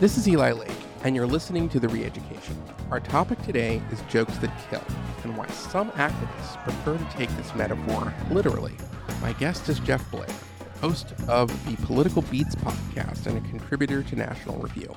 This is Eli Lake, and you're listening to The Reeducation. Our topic today is jokes that kill, and why some activists prefer to take this metaphor literally. My guest is Jeff Blehar, host of the Political Beats podcast and a contributor to National Review.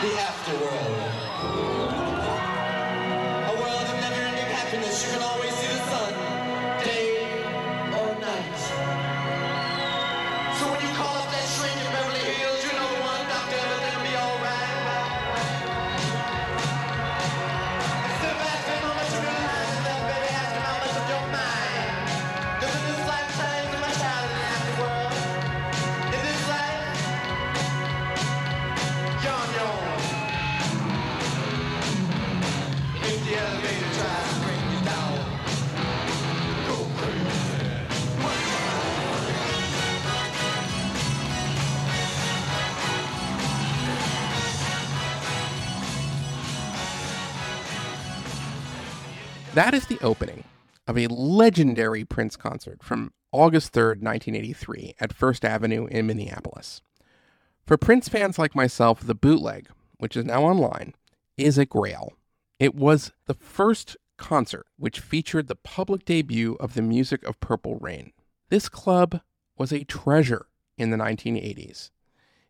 The afterworld. That is the opening of a legendary Prince concert from August 3rd, 1983, at First Avenue in Minneapolis. For Prince fans like myself, the bootleg, which is now online, is a grail. It was the first concert which featured the public debut of the music of Purple Rain. This club was a treasure in the 1980s.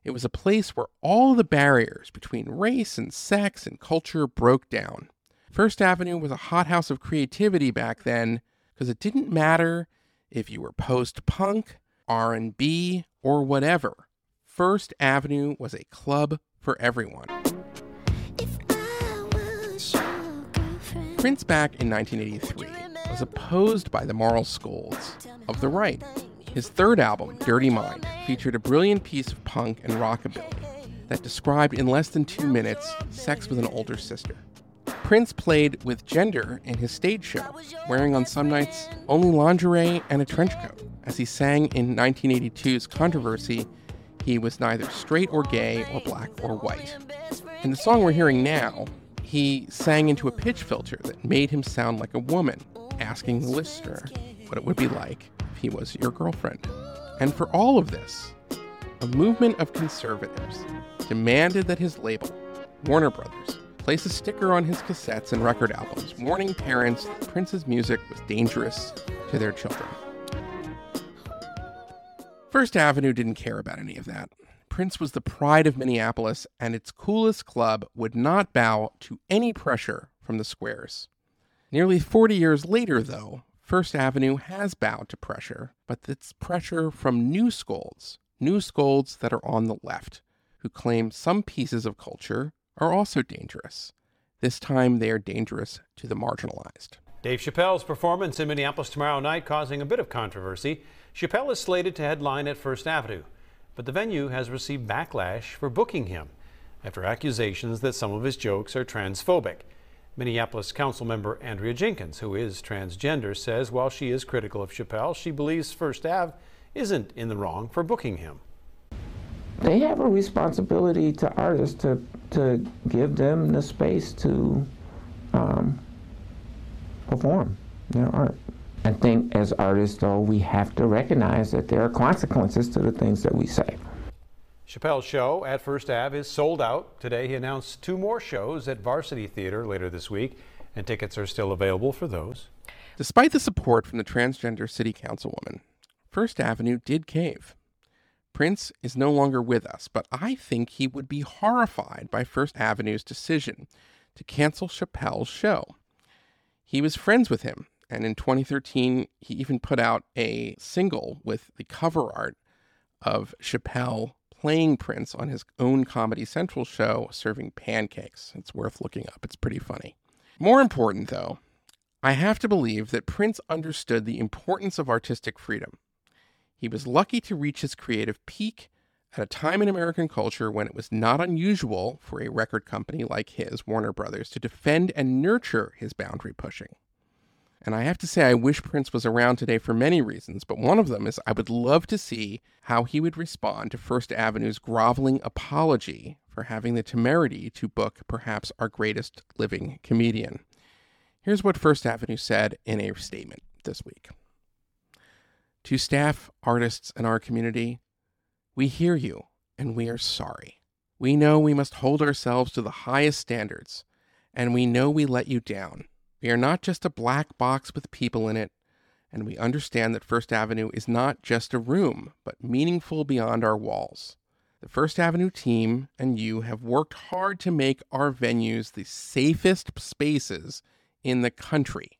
It was a place where all the barriers between race and sex and culture broke down. First Avenue was a hothouse of creativity back then because it didn't matter if you were post-punk, R&B, or whatever. First Avenue was a club for everyone. Prince back in 1983 was opposed by the moral scolds of the right. His third album, Dirty Mind, featured a brilliant piece of punk and rockabilly that described in less than two minutes sex with an older sister. Prince played with gender in his stage show, wearing on some nights only lingerie and a trench coat. As he sang in 1982's Controversy, he was neither straight or gay or black or white. In the song we're hearing now, he sang into a pitch filter that made him sound like a woman, asking the listener what it would be like if he was your girlfriend. And for all of this, a movement of conservatives demanded that his label, Warner Brothers, place a sticker on his cassettes and record albums warning parents that Prince's music was dangerous to their children. First Avenue didn't care about any of that. Prince was the pride of Minneapolis, and its coolest club would not bow to any pressure from the squares. Nearly 40 years later, though, First Avenue has bowed to pressure, but it's pressure from new scolds, new scolds that are on the left, who claim some pieces of culture are also dangerous. This time they are dangerous to the marginalized. Dave Chappelle's performance in Minneapolis tomorrow night causing a bit of controversy. Chappelle is slated to headline at First Avenue, but the venue has received backlash for booking him after accusations that some of his jokes are transphobic. Minneapolis Councilmember Andrea Jenkins, who is transgender, says while she is critical of Chappelle, she believes First Ave isn't in the wrong for booking him. They have a responsibility to artists to to give them the space to um, perform their art. I think as artists, though, we have to recognize that there are consequences to the things that we say. Chappelle's show at First Ave is sold out. Today he announced two more shows at Varsity Theater later this week, and tickets are still available for those. Despite the support from the transgender city councilwoman, First Avenue did cave. Prince is no longer with us, but I think he would be horrified by First Avenue's decision to cancel Chappelle's show. He was friends with him, and in 2013, he even put out a single with the cover art of Chappelle playing Prince on his own Comedy Central show, serving pancakes. It's worth looking up, it's pretty funny. More important, though, I have to believe that Prince understood the importance of artistic freedom. He was lucky to reach his creative peak at a time in American culture when it was not unusual for a record company like his, Warner Brothers, to defend and nurture his boundary pushing. And I have to say, I wish Prince was around today for many reasons, but one of them is I would love to see how he would respond to First Avenue's groveling apology for having the temerity to book perhaps our greatest living comedian. Here's what First Avenue said in a statement this week To staff, artists, and our community, we hear you and we are sorry. We know we must hold ourselves to the highest standards, and we know we let you down. We are not just a black box with people in it, and we understand that First Avenue is not just a room, but meaningful beyond our walls. The First Avenue team and you have worked hard to make our venues the safest spaces in the country,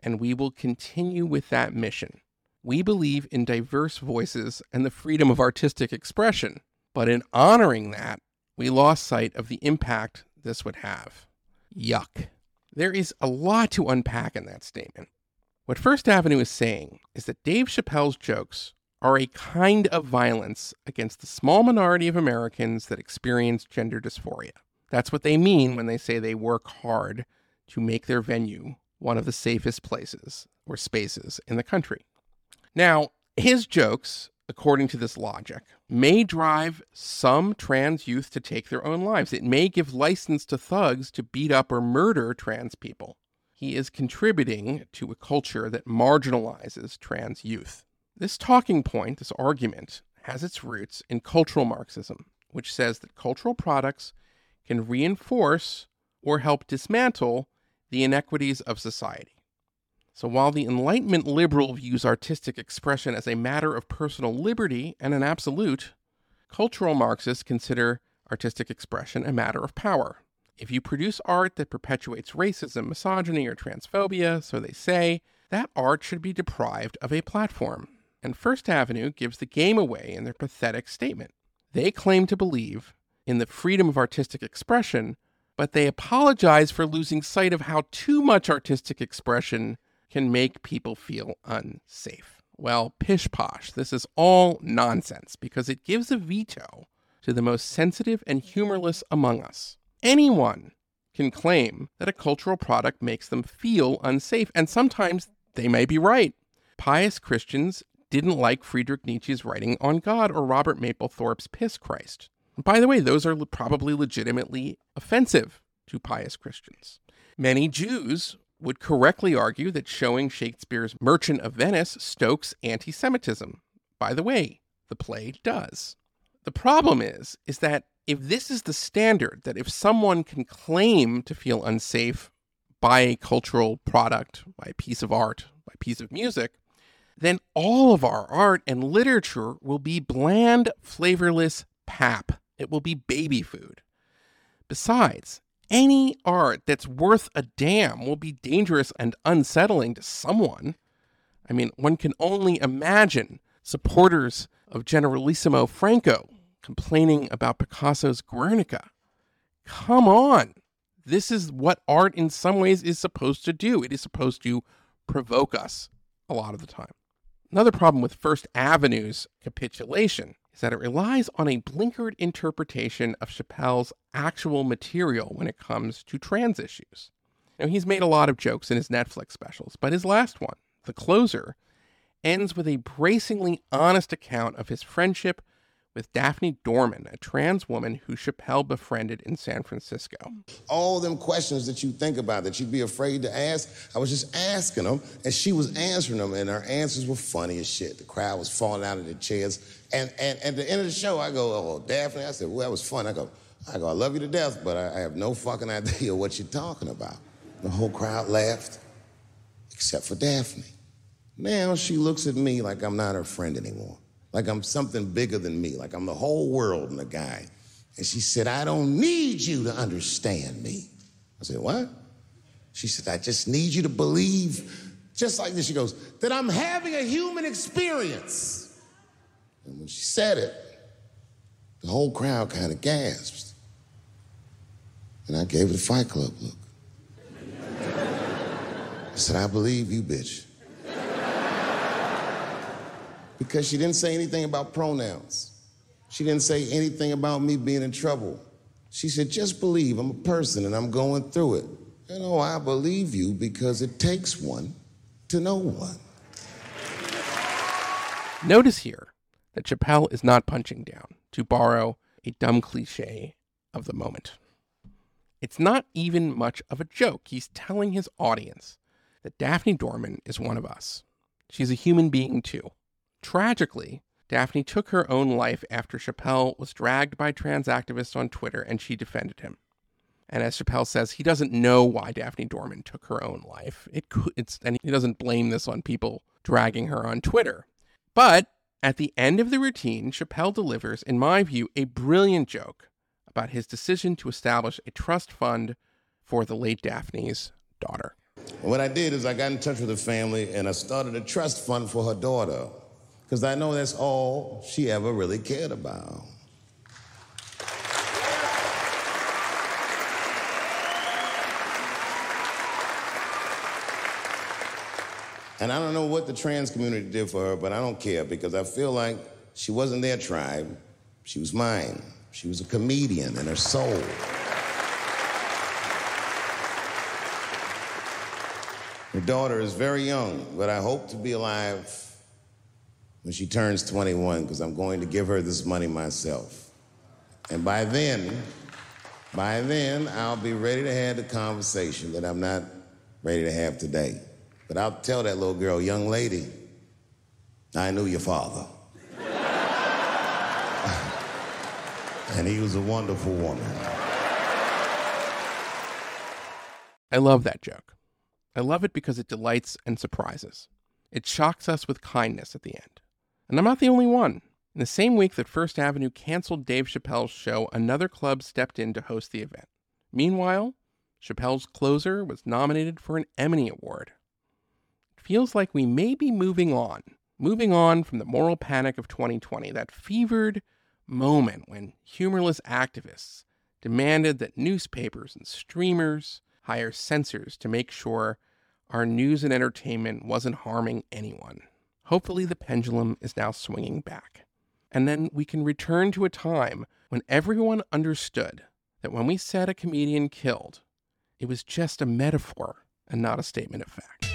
and we will continue with that mission. We believe in diverse voices and the freedom of artistic expression, but in honoring that, we lost sight of the impact this would have. Yuck. There is a lot to unpack in that statement. What First Avenue is saying is that Dave Chappelle's jokes are a kind of violence against the small minority of Americans that experience gender dysphoria. That's what they mean when they say they work hard to make their venue one of the safest places or spaces in the country. Now, his jokes, according to this logic, may drive some trans youth to take their own lives. It may give license to thugs to beat up or murder trans people. He is contributing to a culture that marginalizes trans youth. This talking point, this argument, has its roots in cultural Marxism, which says that cultural products can reinforce or help dismantle the inequities of society. So while the Enlightenment liberal views artistic expression as a matter of personal liberty and an absolute, cultural Marxists consider artistic expression a matter of power. If you produce art that perpetuates racism, misogyny, or transphobia, so they say, that art should be deprived of a platform. And First Avenue gives the game away in their pathetic statement. They claim to believe in the freedom of artistic expression, but they apologize for losing sight of how too much artistic expression can make people feel unsafe. Well, pish posh, this is all nonsense because it gives a veto to the most sensitive and humorless among us. Anyone can claim that a cultural product makes them feel unsafe, and sometimes they may be right. Pious Christians didn't like Friedrich Nietzsche's writing on God or Robert Mapplethorpe's Piss Christ. By the way, those are probably legitimately offensive to pious Christians. Many Jews would correctly argue that showing Shakespeare's Merchant of Venice stokes anti Semitism. By the way, the play does. The problem is, is that if this is the standard, that if someone can claim to feel unsafe by a cultural product, by a piece of art, by a piece of music, then all of our art and literature will be bland, flavorless pap. It will be baby food. Besides, any art that's worth a damn will be dangerous and unsettling to someone. I mean, one can only imagine supporters of Generalissimo Franco complaining about Picasso's Guernica. Come on. This is what art, in some ways, is supposed to do. It is supposed to provoke us a lot of the time. Another problem with First Avenue's capitulation is that it relies on a blinkered interpretation of Chappelle's actual material when it comes to trans issues. Now, he's made a lot of jokes in his Netflix specials, but his last one, The Closer, ends with a bracingly honest account of his friendship with Daphne Dorman, a trans woman who Chappelle befriended in San Francisco. All them questions that you think about that you'd be afraid to ask, I was just asking them, and she was answering them, and her answers were funny as shit. The crowd was falling out of their chairs. And, and, and at the end of the show, I go, oh, Daphne, I said, well, that was fun. I go, I go, I love you to death, but I, I have no fucking idea what you're talking about. The whole crowd laughed, except for Daphne. Now she looks at me like I'm not her friend anymore like I'm something bigger than me, like I'm the whole world and a guy. And she said, I don't need you to understand me. I said, What? She said, I just need you to believe, just like this. She goes, that I'm having a human experience. And when she said it, the whole crowd kind of gasped. And I gave it a Fight Club look. I said, I believe you, bitch because she didn't say anything about pronouns. She didn't say anything about me being in trouble. She said, just believe I'm a person and I'm going through it. You oh, know, I believe you because it takes one to know one. Notice here that Chappelle is not punching down, to borrow a dumb cliche of the moment. It's not even much of a joke. He's telling his audience that Daphne Dorman is one of us. She's a human being too. Tragically, Daphne took her own life after Chappelle was dragged by trans activists on Twitter and she defended him. And as Chappelle says, he doesn't know why Daphne Dorman took her own life. It could, it's, and he doesn't blame this on people dragging her on Twitter. But at the end of the routine, Chappelle delivers, in my view, a brilliant joke about his decision to establish a trust fund for the late Daphne's daughter. What I did is I got in touch with the family and I started a trust fund for her daughter because I know that's all she ever really cared about. And I don't know what the trans community did for her, but I don't care because I feel like she wasn't their tribe. She was mine. She was a comedian in her soul. Her daughter is very young, but I hope to be alive when she turns 21 because I'm going to give her this money myself. And by then, by then, I'll be ready to have the conversation that I'm not ready to have today. But I'll tell that little girl, young lady, I knew your father. and he was a wonderful woman. I love that joke. I love it because it delights and surprises. It shocks us with kindness at the end. And I'm not the only one. In the same week that First Avenue canceled Dave Chappelle's show, another club stepped in to host the event. Meanwhile, Chappelle's closer was nominated for an Emmy Award. It feels like we may be moving on, moving on from the moral panic of 2020, that fevered moment when humorless activists demanded that newspapers and streamers hire censors to make sure our news and entertainment wasn't harming anyone. Hopefully, the pendulum is now swinging back. And then we can return to a time when everyone understood that when we said a comedian killed, it was just a metaphor and not a statement of fact.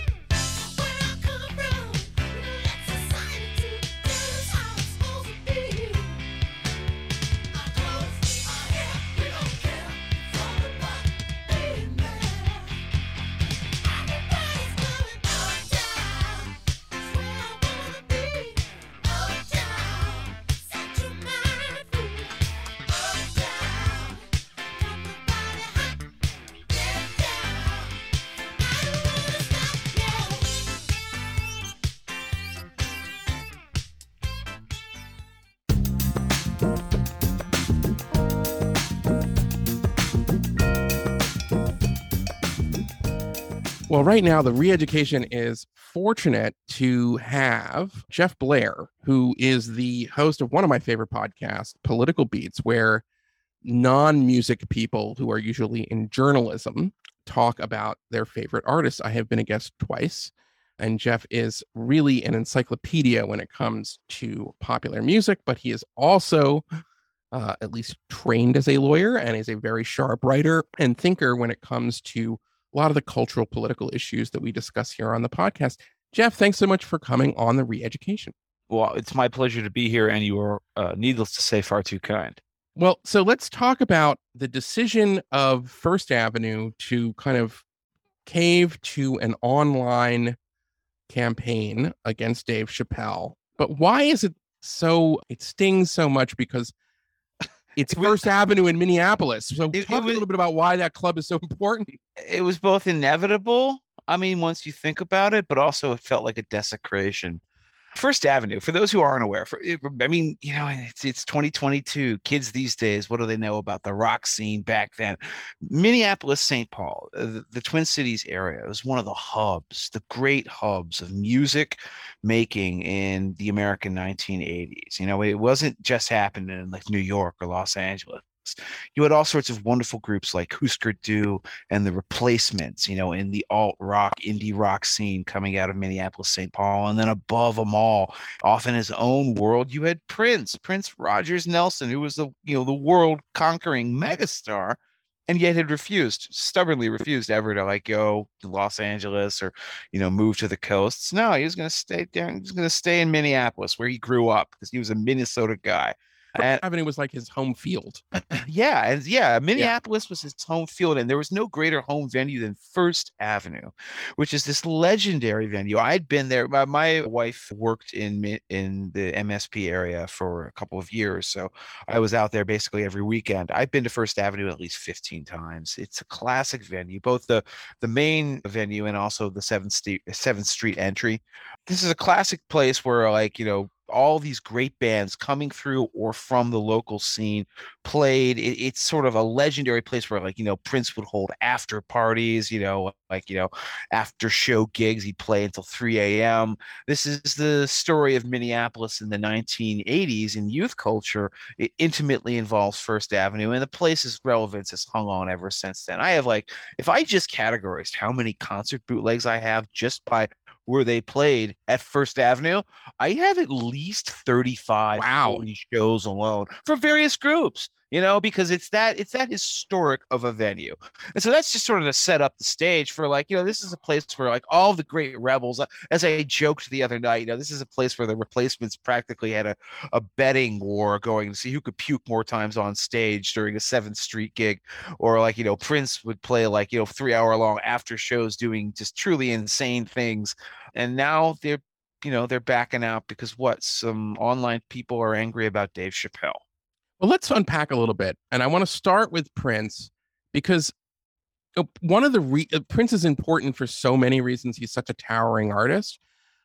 Well, right now, the re-education is fortunate to have Jeff Blehar, who is the host of one of my favorite podcasts, Political Beats, where non-music people who are usually in journalism talk about their favorite artists. I have been a guest twice, and Jeff is really an encyclopedia when it comes to popular music, but he is also uh, at least trained as a lawyer and is a very sharp writer and thinker when it comes to a lot of the cultural political issues that we discuss here on the podcast. Jeff, thanks so much for coming on the re-education. Well, it's my pleasure to be here, and you are, uh, needless to say, far too kind. Well, so let's talk about the decision of First Avenue to kind of cave to an online campaign against Dave Chappelle. But why is it so, it stings so much because it's It was- First Avenue in Minneapolis. So It- it talk a little bit about why that club is so important. It was both inevitable. I mean, once you think about it, but also it felt like a desecration. First Avenue, for those who aren't aware, for I mean, you know, it's it's 2022. Kids these days, what do they know about the rock scene back then? Minneapolis, St. Paul, uh, the, the Twin Cities area was one of the hubs, the great hubs of music making in the American 1980s. You know, it wasn't just happening in like New York or Los Angeles. You had all sorts of wonderful groups like Husker Du and the Replacements, you know, in the alt rock, indie rock scene coming out of Minneapolis, St. Paul. And then above them all, off in his own world, you had Prince, Prince Rogers Nelson, who was the, you know, the world conquering megastar and yet had refused, stubbornly refused ever to like go to Los Angeles or, you know, move to the coasts. No, he was going to stay down. He was going to stay in Minneapolis where he grew up because he was a Minnesota guy. And Avenue was like his home field. yeah, and yeah, Minneapolis was his home field, and there was no greater home venue than First Avenue, which is this legendary venue. I'd been there. My, my wife worked in in the MSP area for a couple of years, so I was out there basically every weekend. I've been to First Avenue at least 15 times. It's a classic venue, both the the main venue and also the Seventh Street Seventh Street entry. This is a classic place where, like, you know, all these great bands coming through or from the local scene played. It, it's sort of a legendary place where, like, you know, Prince would hold after parties, you know, like, you know, after show gigs. He'd play until 3 a.m. This is the story of Minneapolis in the 1980s in youth culture. It intimately involves First Avenue, and the place's relevance has hung on ever since then. I have, like, if I just categorized how many concert bootlegs I have just by where they played at First Avenue, I have at least 35 Wow. shows alone for various groups, you know, because it's that it's that historic of a venue. And so that's just sort of to set up the stage for like, you know, this is a place where like all the great rebels, uh, as I joked the other night, you know, this is a place where the replacements practically had a, a betting war going to see who could puke more times on stage during a Seventh Street gig. Or like, you know, Prince would play like, you know, three hour long after shows doing just truly insane things. And now they're you know they're backing out because what some online people are angry about Dave Chappelle. Well, let's unpack a little bit. And I want to start with Prince because uh, one of the re- uh, Prince is important for so many reasons. He's such a towering artist.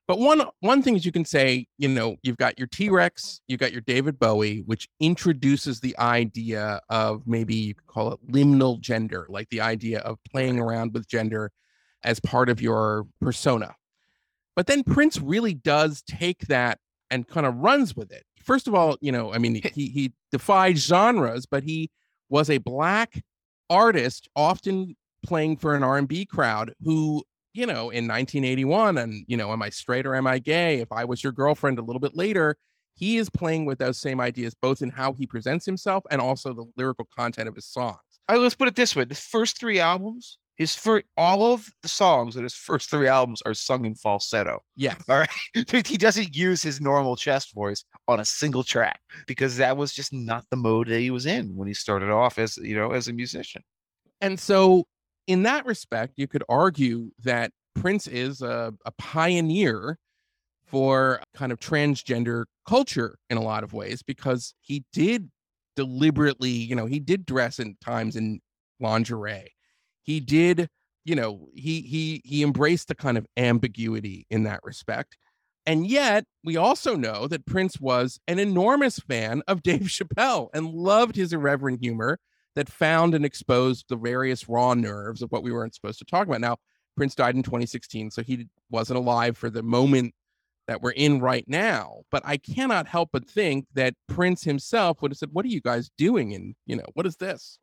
But one one thing is you can say, you know, you've got your T-Rex, you've got your David Bowie, which introduces the idea of maybe you could call it liminal gender, like the idea of playing around with gender as part of your persona. But then Prince really does take that and kind of runs with it. First of all, you know, I mean, he he defied genres, but he was a black artist, often playing for an R&B crowd who, you know, in 1981 and, you know, am I straight or am I gay? If I was your girlfriend a little bit later, he is playing with those same ideas both in how he presents himself and also the lyrical content of his songs. All right, let's put it this way: the first three albums, his first, all of the songs in his first three albums are sung in falsetto. Yeah. All right, he doesn't use his normal chest voice on a single track because that was just not the mode that he was in when he started off as you know as a musician. And so, in that respect, you could argue that Prince is a, a pioneer for kind of transgender culture in a lot of ways because he did deliberately, you know, he did dress in times in lingerie. He did, you know, he he he embraced the kind of ambiguity in that respect. And yet, we also know that Prince was an enormous fan of Dave Chappelle and loved his irreverent humor that found and exposed the various raw nerves of what we weren't supposed to talk about. Now, Prince died in 2016, so he wasn't alive for the moment that we're in right now. But I cannot help but think that Prince himself would have said, "What are you guys doing?" And you know, what is this?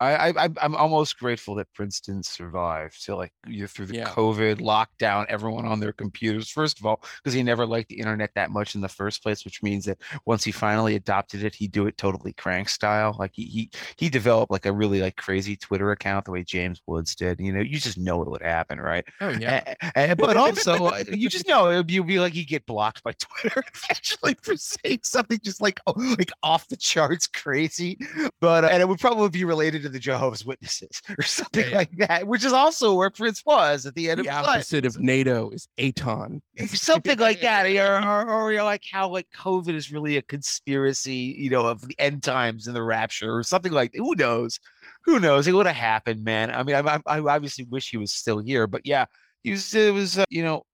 I, I I'm almost grateful that Prince didn't survive to like you through the Yeah. COVID lockdown, everyone on their computers. First of all, because he never liked the internet that much in the first place, which means that once he finally adopted it, he'd do it totally crank style. Like he he he developed like a really like crazy Twitter account the way James Woods did. You know, you just know it would happen, right? Oh yeah, A- a- but also, uh, you just know it would be, be like you get blocked by Twitter eventually for saying something just like oh, like off the charts crazy. But uh, and it would probably be related to the Jehovah's Witnesses or something Yeah, yeah. like that, which is also where Prince was at the end the of life. opposite of NATO is Aton. Something like that, or, or, or you're like how like COVID is really a conspiracy, you know, of the end times and the rapture, or something like. Who knows? Who knows? It would have happened, man. I mean, I, I, I obviously wish he was still here, but yeah, he was. It was, uh, you know,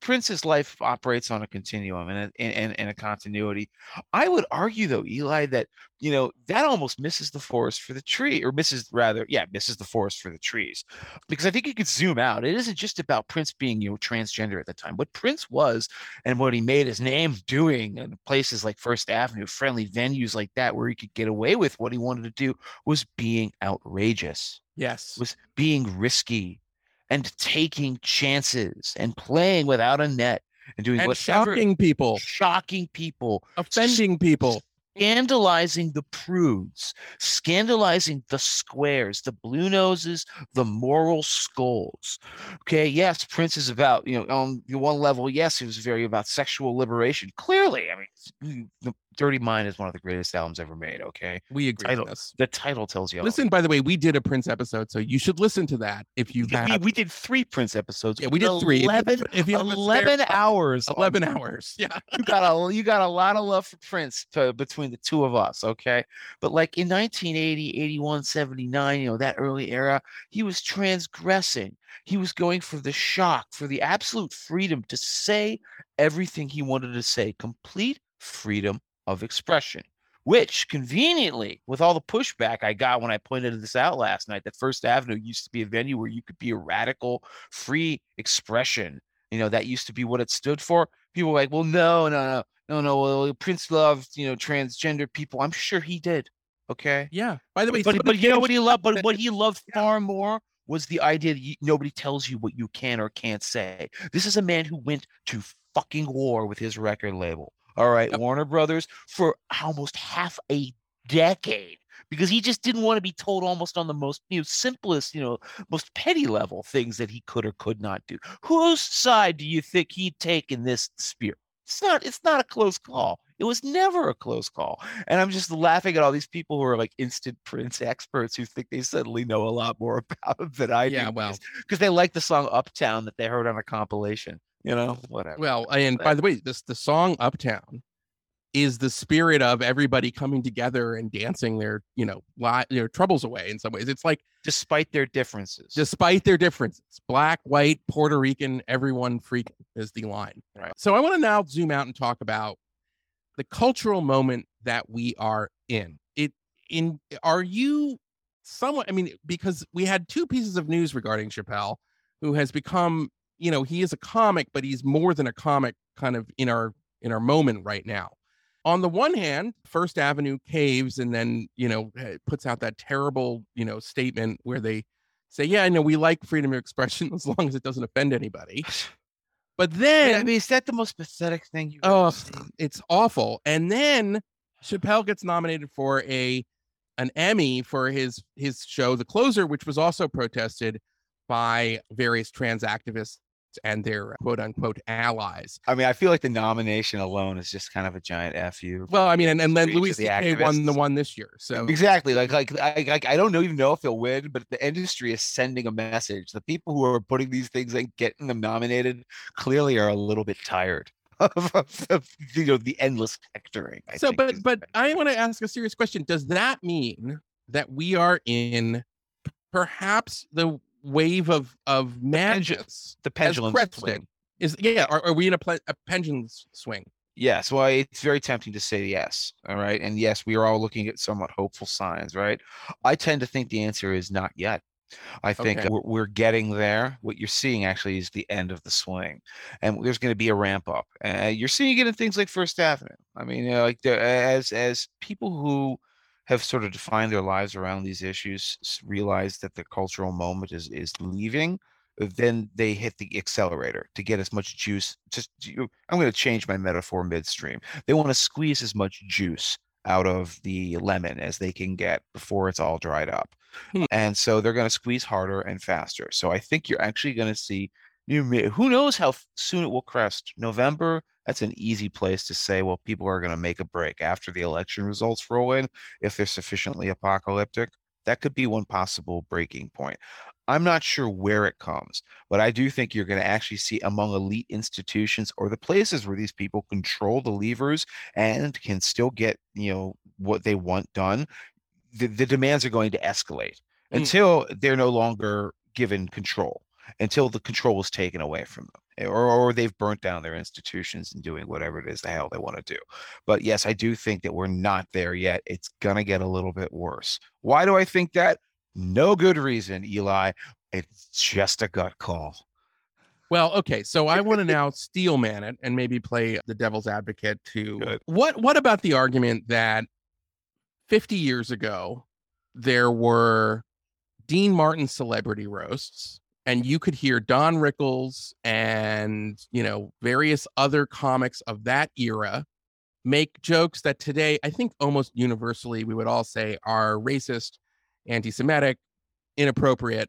Prince's life operates on a continuum and a, and, and a continuity. I would argue, though, Eli, that you know that almost misses the forest for the tree, or misses rather, yeah, misses the forest for the trees, because I think you could zoom out. It isn't just about Prince being you know transgender at the time. What Prince was and what he made his name doing in places like First Avenue, friendly venues like that, where he could get away with what he wanted to do, was being outrageous, Yes. was being risky, and taking chances and playing without a net and doing and shocking people, shocking people, offending people. scandalizing the prudes, scandalizing the squares, the blue noses, the moral skulls. Okay, yes, Prince is about, you know, on the one level, yes, he was very about sexual liberation. Clearly, I mean, the Dirty Mind is one of the greatest albums ever made. Okay, We agree Title- on this. the title tells you. Listen, by the way, we did a Prince episode, so you should listen to that if you we, have. we did three Prince episodes. yeah, we did three. If 11, if you have a spare 11 hours. on 11 hours. Yeah. you got a you got a lot of love for Prince to, between the two of us, okay? But like in 1980, 81, 79, you know, that early era, he was transgressing. He was going for the shock, for the absolute freedom to say everything he wanted to say, complete freedom of expression. Which conveniently, with all the pushback I got when I pointed this out last night, that First Avenue used to be a venue where you could be a radical, free expression. You know, that used to be what it stood for people were like, well, no, no, no, no, no. Well, Prince loved, you know, transgender people. I'm sure he did. Okay. Yeah. By the way, But but you know what he loved? But what he loved far more was the idea that you, nobody tells you what you can or can't say. This is a man who went to fucking war with his record label. All right, Yep. Warner Brothers for almost half a decade because he just didn't want to be told almost on the most you know simplest you know most petty level things that he could or could not do. Whose side do you think he'd take in this dispute? It's not. It's not a close call. It was never a close call. And I'm just laughing at all these people who are like instant Prince experts who think they suddenly know a lot more about him than I Yeah, do. well. because they like the song Uptown that they heard on a compilation. You know, whatever. Well, and by the way, this the song Uptown is the spirit of everybody coming together and dancing their, you know, li- their troubles away in some ways. It's like Despite their differences. despite their differences, black, white, Puerto Rican, everyone freaking is the line. Right. So I want to now zoom out and talk about the cultural moment that we are in. It in are you somewhat I mean, because we had two pieces of news regarding Chappelle, who has become, you know, he is a comic, but he's more than a comic kind of in our in our moment right now. On the one hand, First Avenue caves and then, you know, eh, puts out that terrible, you know, statement where they say, yeah, I know we like freedom of expression as long as it doesn't offend anybody. But then I mean, is that the most pathetic thing you've oh, it's awful. And then Chappelle gets nominated for a an Emmy for his his show The Closer, which was also protested by various trans activists and their uh, quote unquote allies. I mean, I feel like the nomination alone is just kind of a giant fu. Well, I mean, and, and then Louis the C.K. won the one this year. So Exactly. Like, like I, like, I don't know- even know if he'll win, but the industry is sending a message. The people who are putting these things and getting them nominated clearly are a little bit tired of, of, of, you know the endless hectoring. I so but but i want to ask a serious question does that mean that we are in perhaps the wave of of madness the pendulum swing. is yeah are, are we in a, a pendulum swing Yes, well, it's very tempting to say yes. All right. And yes, we are all looking at somewhat hopeful signs, right? I tend to think the answer is not yet. I think Okay. we're, we're getting there. What you're seeing actually is the end of the swing, and there's going to be a ramp up. Uh, you're seeing it in things like First Avenue. I mean, you know, like there, as as people who have sort of defined their lives around these issues realize that the cultural moment is is leaving then they hit the accelerator to get as much juice. Just I'm going to change my metaphor midstream. They want to squeeze as much juice out of the lemon as they can get before it's all dried up. Hmm. And so they're going to squeeze harder and faster. So I think you're actually going to see new. Who knows how soon it will crest? November. That's an easy place to say. Well, people are going to make a break after the election results roll in if they're sufficiently apocalyptic. That could be one possible breaking point. I'm not sure where it comes, but I do think you're going to actually see among elite institutions or the places where these people control the levers and can still get, you know, what they want done. The, the demands are going to escalate Mm. until they're no longer given control. Until the control is taken away from them eh, or, or they've burnt down their institutions and doing whatever it is the hell they want to do. But yes, I do think that we're not there yet. It's going to get a little bit worse. Why do I think that? No good reason, Eli. It's just a gut call. Well, okay, so I want to now steel man it and maybe play the devil's advocate to Good. what what about the argument that 50 years ago there were Dean Martin celebrity roasts and you could hear Don Rickles and, you know, various other comics of that era make jokes that today I think almost universally we would all say are racist, anti-Semitic, inappropriate,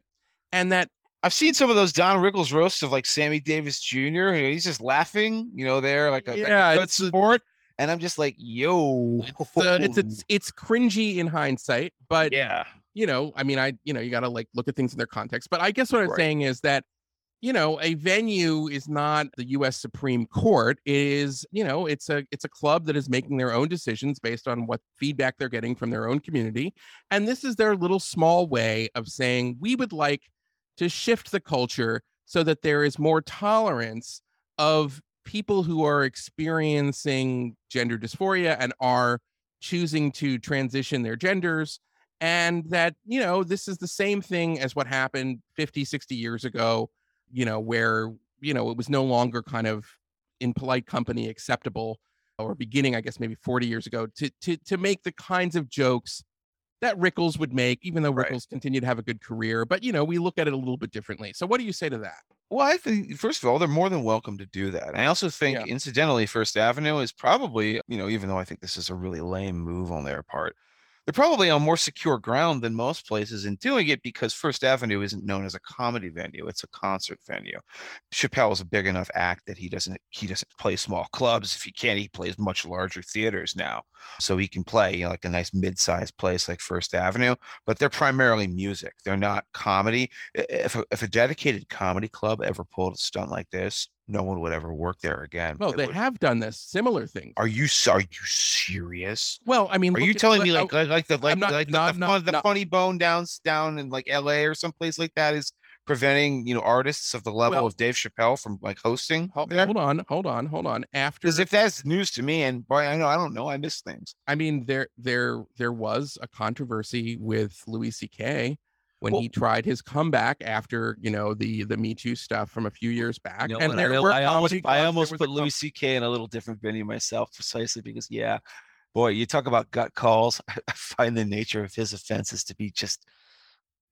and that I've seen some of those Don Rickles roasts of like Sammy Davis Jr. you know, He's just laughing, you know, there like a like a Yeah, it's a- sport. And I'm just like, yo, it's, uh, it's it's it's cringy in hindsight, but yeah. You know, I mean, I you know, you got to like look at things in their context. But I guess what I'm Right. saying is that you know, a venue is not the U.S. Supreme Court. It is you know, it's a it's a club that is making their own decisions based on what feedback they're getting from their own community, and this is their little small way of saying we would like to shift the culture so that there is more tolerance of people who are experiencing gender dysphoria and are choosing to transition their genders and that you know this is the same thing as what happened 50 60 years ago you know where you know it was no longer kind of in polite company acceptable or beginning i guess maybe 40 years ago to to to make the kinds of jokes that Rickles would make even though Right. Rickles continued to have a good career but you know we look at it a little bit differently so what do you say to that Well, I think first of all, they're more than welcome to do that. I also think, Yeah. incidentally, First Avenue is probably, you know, even though I think this is a really lame move on their part, they're probably on more secure ground than most places in doing it because First Avenue isn't known as a comedy venue; it's a concert venue. Chappelle is a big enough act that he doesn't he doesn't play small clubs. If he can, he plays much larger theaters now, so he can play you know like a nice mid-sized place like First Avenue. But they're primarily music; they're not comedy if a, if a dedicated comedy club ever pulled a stunt like this, no one would ever work there again. well It they would- have done this similar thing. Are you are you serious? well i mean Are you at- telling me oh, like like, like the like, not- like the- not- the, not- fun, the funny bone down down in like L.A. or someplace like that is preventing you know artists of the level Well- of Dave Chappelle from like hosting? Hold, hold on, hold on, hold on. After Because if that's news to me, and boy, I know I don't know, I miss things. I mean, there there there was a controversy with Louis C.K. when Well- he tried his comeback after you know the the Me Too stuff from a few years back. You know, and and I, there were I almost I almost put Louis C.K. in a little different venue myself, precisely because yeah, boy, you talk about gut calls. I find the nature of his offenses to be just.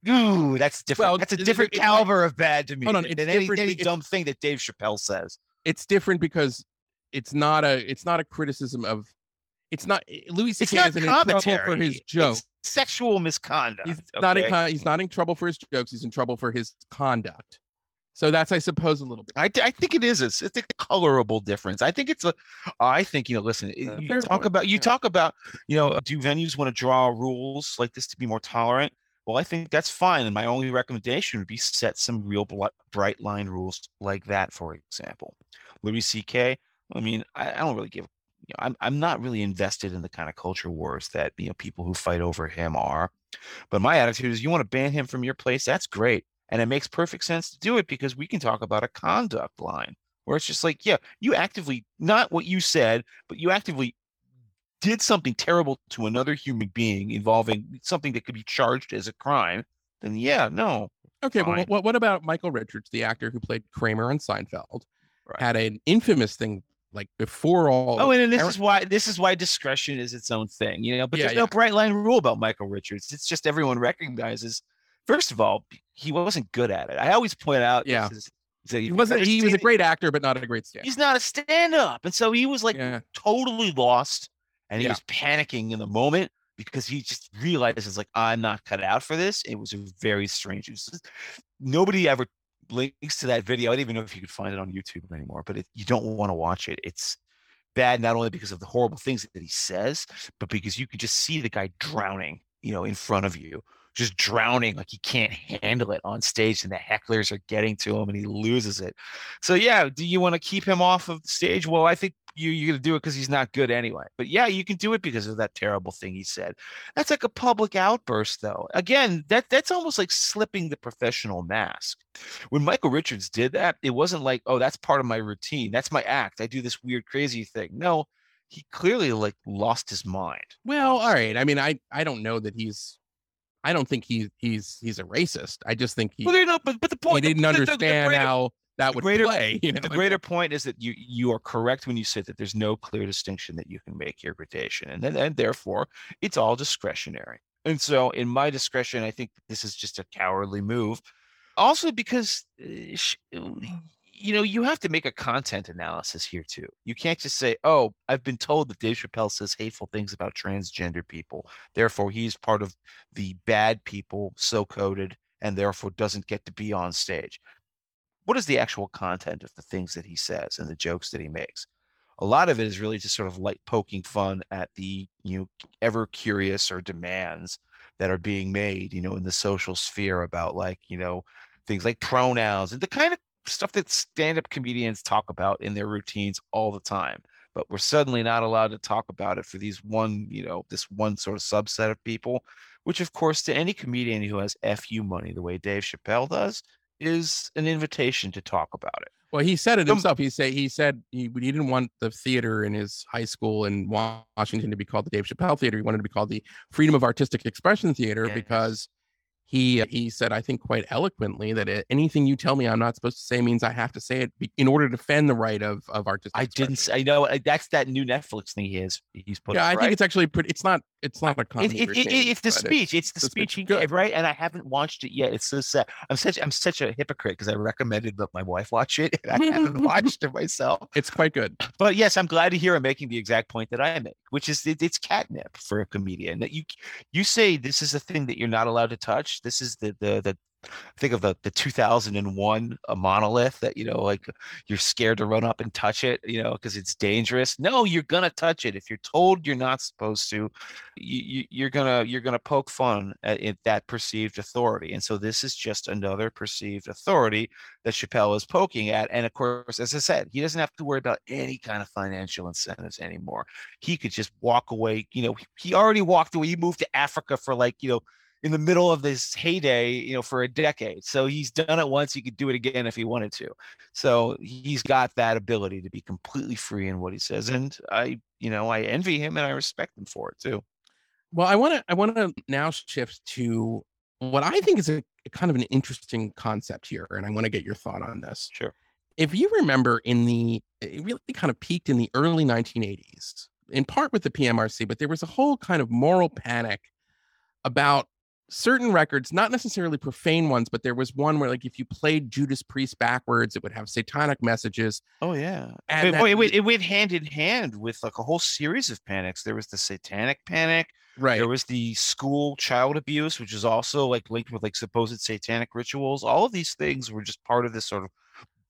Ooh, that's different. Well, that's a it- it- different it- caliber of bad to me Hold on, than it's any, different any dumb thing that Dave Chappelle says. it's different because it's not a it's not a criticism of it's not Louis It's C.K. not isn't in trouble for commentary. his It's joke. sexual misconduct. He's not in he's not in trouble for his jokes. He's in trouble for his conduct. So that's I suppose a little bit. I, I think it is. It's, it's a colorable difference. I think it's a. I think you know. Listen, Uh, you talk point, about you yeah. talk about you know. Do venues want to draw rules like this to be more tolerant? Well, I think that's fine. And my only recommendation would be set some real bl- bright line rules like that. For example, Louis C.K. I mean, I, I don't really give. You know, I'm I'm not really invested in the kind of culture wars that you know people who fight over him are. But my attitude is, you want to ban him from your place? That's great, and it makes perfect sense to do it because we can talk about a conduct line where it's just like, yeah, you actively not what you said, but you actively did something terrible to another human being involving something that could be charged as a crime. Then yeah, no, Okay, well, Fine. what what about Michael Richards, the actor who played Kramer on Seinfeld, Right. had an infamous thing like before all. Oh, and, this Aaron- is why this is why discretion is its own thing, you know. But Yeah, there's yeah. no bright line rule about Michael Richards. It's just everyone recognizes. First of all, he wasn't good at it. I always point out. Yeah. this is- that he wasn't. He was a great actor, but not a great stand. He's not a stand-up, and so he was like Yeah, totally lost, and he was panicking in the moment because he just realizes like I'm not cut out for this. It was a very strange. Nobody ever links to that video. I don't even know if you could find it on YouTube anymore, but it, you don't want to watch it. It's bad not only because of the horrible things that he says, but because you can just see the guy drowning, you know, in front of you, just drowning like he can't handle it on stage, and the hecklers are getting to him, and he loses it. So yeah, do you want to keep him off of stage? Well, I think you, you're to do it because he's not good anyway. But yeah, you can do it because of that terrible thing he said. That's like a public outburst, though. Again, that that's almost like slipping the professional mask. When Michael Richards did that, it wasn't like, oh, that's part of my routine. That's my act. I do this weird, crazy thing. No, he clearly like lost his mind. Well, all right. I mean, I I don't know that he's. I don't think he's he's he's a racist. I just think he Well, but, but the point the- didn't the- the- the understand greater- how that the would greater- play. You know, the greater point is that you you are correct when you say that there's no clear distinction that you can make here, rotation, and then and therefore it's all discretionary. And so, in my discretion, I think this is just a cowardly move. Also, because uh, you know you have to make a content analysis here too. You can't just say, "Oh, I've been told that Dave Chappelle says hateful things about transgender people, therefore he's part of the bad people, so coded, and therefore doesn't get to be on stage." What is the actual content of the things that he says and the jokes that he makes? A lot of it is really just sort of like poking fun at the you know ever curious or demands that are being made, you know, in the social sphere about like you know things like pronouns and the kind of stuff that stand-up comedians talk about in their routines all the time. But we're suddenly not allowed to talk about it for these one, you know, this one sort of subset of people, which of course to any comedian who has FU money the way Dave Chappelle does, is an invitation to talk about it. Well, he said it himself. He said he said he, he didn't want the theater in his high school in Washington to be called the Dave Chappelle Theater. He wanted to be called the Freedom of Artistic Expression Theater Yes. because he he said I think quite eloquently that it, anything you tell me I'm not supposed to say means I have to say it in order to defend the right of of artistic. I didn't. I know uh, that's that new Netflix thing he is. He's put. Yeah, I think it's actually pretty. It's not. It's not a It, comedy. it, it, it's the speech. It's the the speech speech he gave, right? And I haven't watched it yet. It's so sad. I'm such I'm such a hypocrite because I recommended that my wife watch it, and I haven't watched it myself. It's quite good. But yes, I'm glad to hear him making the exact point that I make, which is it, it's catnip for a comedian. That you you say this is a thing that you're not allowed to touch. This is the the the think of the the 2001 a uh, monolith that you know like you're scared to run up and touch it you know because it's dangerous. No you're gonna touch it. If you're told you're not supposed to you, you you're gonna you're gonna poke fun at, at that perceived authority. And so this is just another perceived authority that Chappelle is poking at. And of course as I said he doesn't have to worry about any kind of financial incentives anymore. He could just walk away you know he already walked away. He moved to Africa for like you know in the middle of this heyday, you know, for a decade. So he's done it once. He could do it again if he wanted to. So he's got that ability to be completely free in what he says. And I, you know, I envy him and I respect him for it too. Well, I want to I want to now shift to what I think is a, a kind of an interesting concept here, and I want to get your thought on this. Sure. If you remember, in the it really kind of peaked in the early 1980s, in part with the PMRC, but there was a whole kind of moral panic about certain records, not necessarily profane ones, but there was one where, like, if you played Judas Priest backwards, it would have satanic messages. Oh yeah. And that- oh, it, went, it went hand in hand with like a whole series of panics. There was the satanic panic. Right. There was the school child abuse, which is also like linked with like supposed satanic rituals. All of these things were just part of this sort of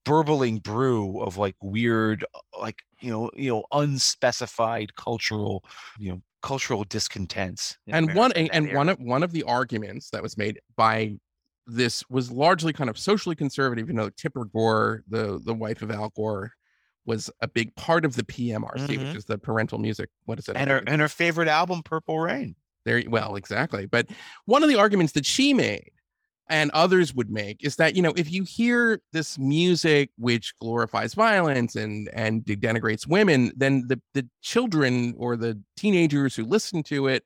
burbling brew of like weird, uh, like you know, you know, unspecified cultural, you know, cultural discontents. and one America and that one of one of the arguments that was made by this was largely kind of socially conservative. You know, Tipper Gore, the the wife of Al Gore, was a big part of the PMRC, Mhm. which is the parental music. What is it? and her and her favorite album, Purple Rain. there. Well, exactly. But one of the arguments that she made and others would make is that you know if you hear this music which glorifies violence and and denigrates women then the the children or the teenagers who listen to it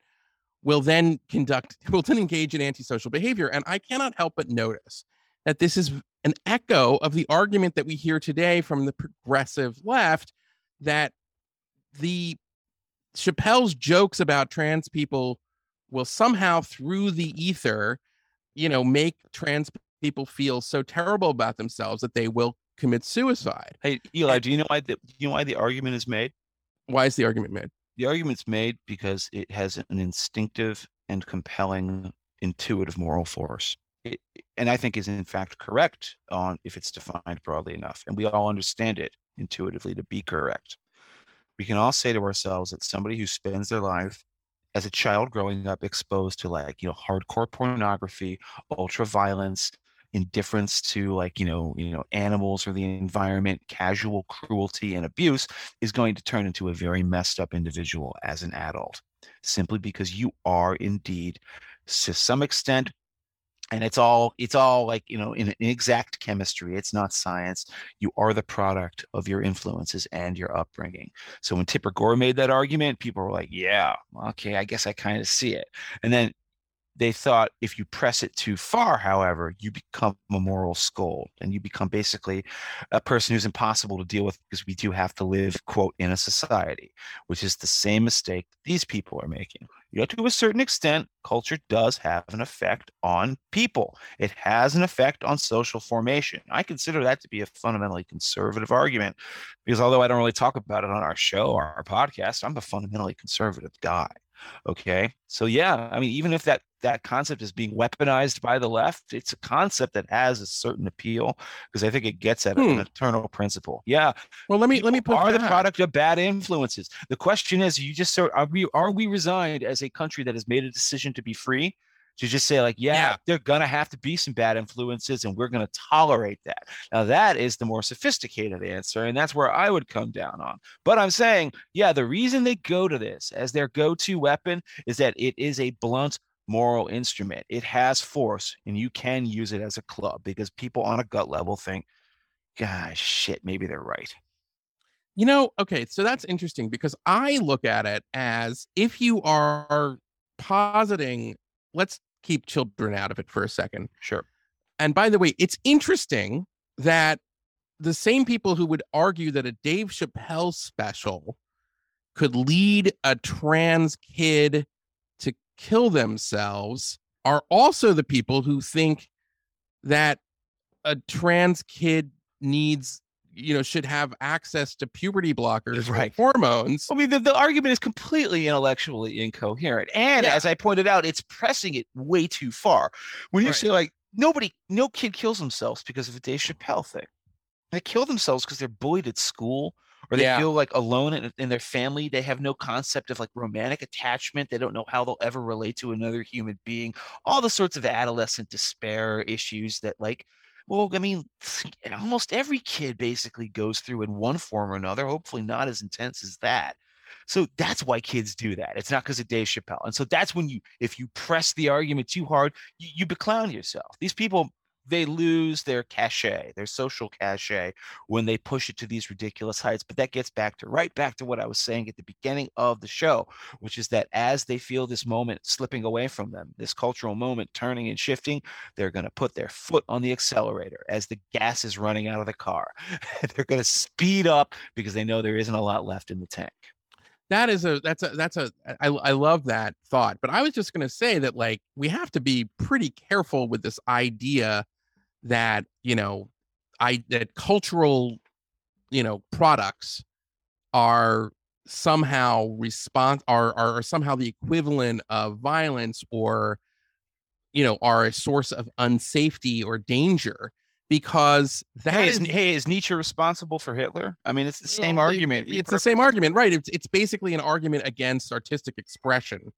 will then conduct will then engage in antisocial behavior. And i cannot help but notice that this is an echo of the argument that we hear today from the progressive left that the Chappelle's jokes about trans people will somehow through the ether you know make trans people feel so terrible about themselves that they will commit suicide Hey Eli, do you know why the do you know why the argument is made? why is the argument made The argument's made because it has an instinctive and compelling intuitive moral force. It, and I think is in fact correct on if it's defined broadly enough. And we all understand it intuitively to be correct. We can all say to ourselves that somebody who spends their life as a child growing up exposed to like, you know, hardcore pornography, ultra violence, indifference to like you know you know animals or the environment casual cruelty and abuse is going to turn into a very messed up individual as an adult simply because you are indeed to some extent and it's all it's all like you know in, in exact chemistry it's not science. You are the product of your influences and your upbringing. So when tipper gore made that argument people were like yeah okay i guess i kind of see it. And then they thought if you press it too far, however, you become a moral scold and you become basically a person who's impossible to deal with because we do have to live, quote, in a society, which is the same mistake these people are making. You know, to a certain extent, culture does have an effect on people. It has an effect on social formation. I consider that to be a fundamentally conservative argument because although I don't really talk about it on our show or our podcast, I'm a fundamentally conservative guy. Okay. So yeah, I mean, even if that that concept is being weaponized by the left, it's a concept that has a certain appeal because I think it gets at Hmm. an eternal principle. Yeah. Well, let me let me people put are the product of bad influences. The question is, you just sort are we are we resigned as a country that has made a decision to be free? To just say, like, yeah, Yeah. they're gonna have to be some bad influences, and we're gonna tolerate that. Now, that is the more sophisticated answer, and that's where I would come down on. But I'm saying, yeah, the reason they go to this as their go-to weapon is that it is a blunt moral instrument. It has force, and you can use it as a club because people on a gut level think, gosh, shit, maybe they're right. You know, okay, so that's interesting because I look at it as if you are positing, let's keep children out of it for a second. Sure. And by the way, it's interesting that the same people who would argue that a Dave Chappelle special could lead a trans kid to kill themselves are also the people who think that a trans kid needs you know should have access to puberty blockers Right. hormones I mean, the, the argument is completely intellectually incoherent. And Yeah. as I pointed out, it's pressing it way too far. When you Right. say, like, nobody, no kid kills themselves because of a Dave Chappelle thing. They kill themselves because they're bullied at school or they Yeah. feel like alone in, in their family. They have no concept of like romantic attachment. They don't know how they'll ever relate to another human being. All the sorts of adolescent despair issues that, like, well, I mean, almost every kid basically goes through in one form or another, hopefully not as intense as that. So that's why kids do that. It's not because of Dave Chappelle. And so that's when you, if you press the argument too hard, you, you beclown yourself. These people, they lose their cachet, their social cachet when they push it to these ridiculous heights. But that gets back to right back to what I was saying at the beginning of the show, which is that as they feel this moment slipping away from them, this cultural moment turning and shifting, they're going to put their foot on the accelerator as the gas is running out of the car. they're going to speed up because they know there isn't a lot left in the tank. That is a that's a that's a I, I love that thought but i was just going to say that like we have to be pretty careful with this idea that you know i that cultural you know products are somehow response are are somehow the equivalent of violence or you know are a source of unsafety or danger because that Hey is is, hey, is Nietzsche responsible for Hitler? I mean, it's the same Well, argument. It's the same argument, right? It's it's basically an argument against artistic expression,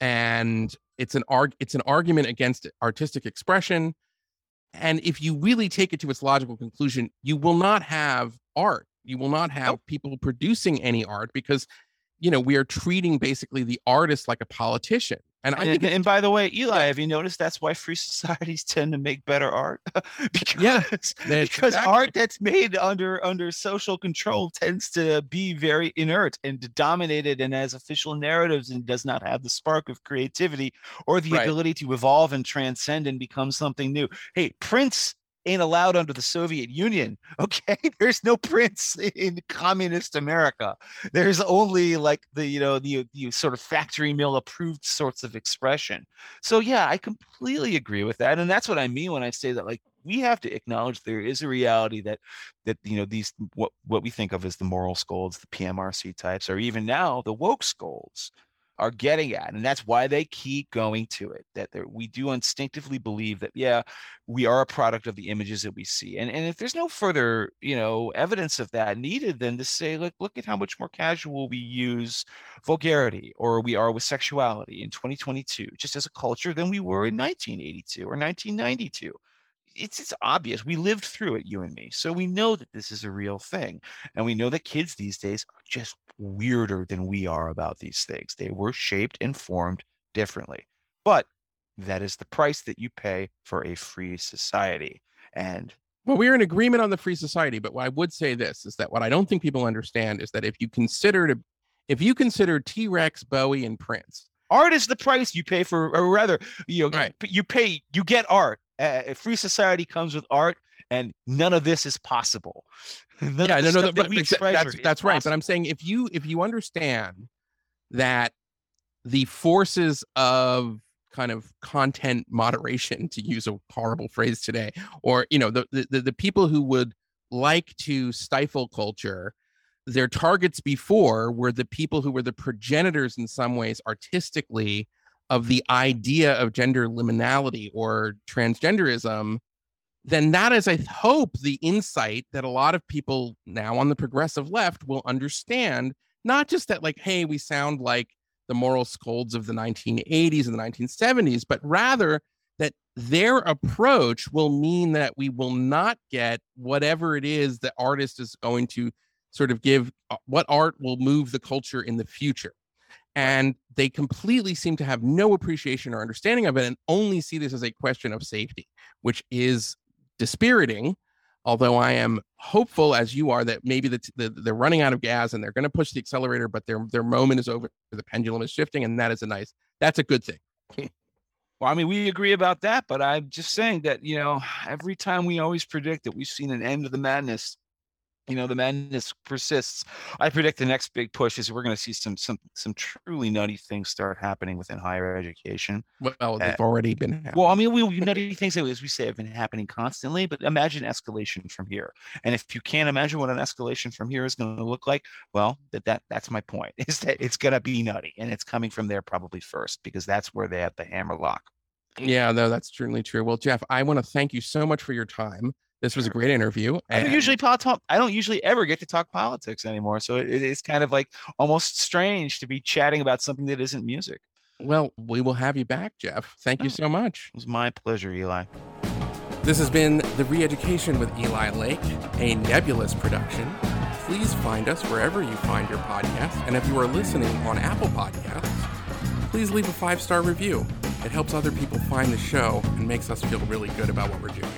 and it's an arg it's an argument against artistic expression. And if you really take it to its logical conclusion, you will not have art. You will not have people producing any art because, you know, we are treating basically the artist like a politician. And I think, and by the way, Eli, have you noticed that's why free societies tend to make better art? because Yeah, because exactly. art that's made under under social control tends to be very inert and dominated and has official narratives and does not have the spark of creativity or the Right. ability to evolve and transcend and become something new. Hey, Prince ain't allowed under the Soviet Union. Okay, there's no Prince in communist America. There's only like the you know the the sort of factory mill approved sorts of expression. So yeah i completely agree with that and that's what i mean when i say that like we have to acknowledge there is a reality that that you know these what what we think of as the moral scolds the pmrc types or even now the woke scolds are getting at and that's why they keep going to it that we do instinctively believe that yeah we are a product of the images that we see and, and if there's no further you know evidence of that needed than to say look look at how much more casual we use vulgarity or we are with sexuality in 2022 just as a culture than we were in 1982 or 1992 it's it's obvious. We lived through it, you and me, so we know that this is a real thing, and we know that kids these days are just weirder than we are about these things. They were shaped and formed differently, but that is the price that you pay for a free society. And Well, we're in agreement on the free society, but what I would say this is that what I don't think people understand is that if you consider to, if you consider T Rex, Bowie, and Prince, art is the price you pay for, or rather, you know, Right. you pay, you get art. Uh, a free society comes with art, and none of this is possible. None yeah, no, no, that but that's that's right. But. I'm saying if you if you understand that the forces of kind of content moderation, to use a horrible phrase today, or you know, the, the- the people who would like to stifle culture, their targets before were the people who were the progenitors in some ways artistically of the idea of gender liminality or transgenderism then that is, I hope, the insight that a lot of people now on the progressive left will understand. Not just that, like, hey, we sound like the moral scolds of the 1980s and the 1970s, but rather that their approach will mean that we will not get whatever it is the artist is going to sort of give, uh, what art will move the culture in the future. And they completely seem to have no appreciation or understanding of it and only see this as a question of safety, which is dispiriting. Although I am hopeful, as you are, that maybe the, the, they're running out of gas and they're going to push the accelerator, but their their moment is over. The pendulum is shifting, and that is a nice. That's a good thing. Well, I mean, we agree about that, but I'm just saying that, you know, every time we always predict that we've seen an end to the madness, you know, the madness persists. I predict the next big push is we're going to see some some some truly nutty things start happening within higher education. Well, eh they've already been. happening. Well, I mean, we we- nutty things, as we say, have been happening constantly. But imagine escalation from here. And if you can't imagine what an escalation from here is going to look like, well, that that that's my point. Is that it's going to be nutty, and it's coming from there probably first because that's where they have the hammer lock. Yeah, no, that's certainly true. Well, Jeff, I want to thank you so much for your time. This was a great interview. I don't usually talk. I don't usually ever get to talk politics anymore. So it, it's kind of like almost strange to be chatting about something that isn't music. Well, we will have you back, Jeff. Thank you Oh. so much. It was my pleasure, Eli. This has been The Reeducation with Eli Lake, a nebulous production. Please find us wherever you find your podcasts. And if you are listening on Apple Podcasts, please leave a five star review. It helps other people find the show and makes us feel really good about what we're doing.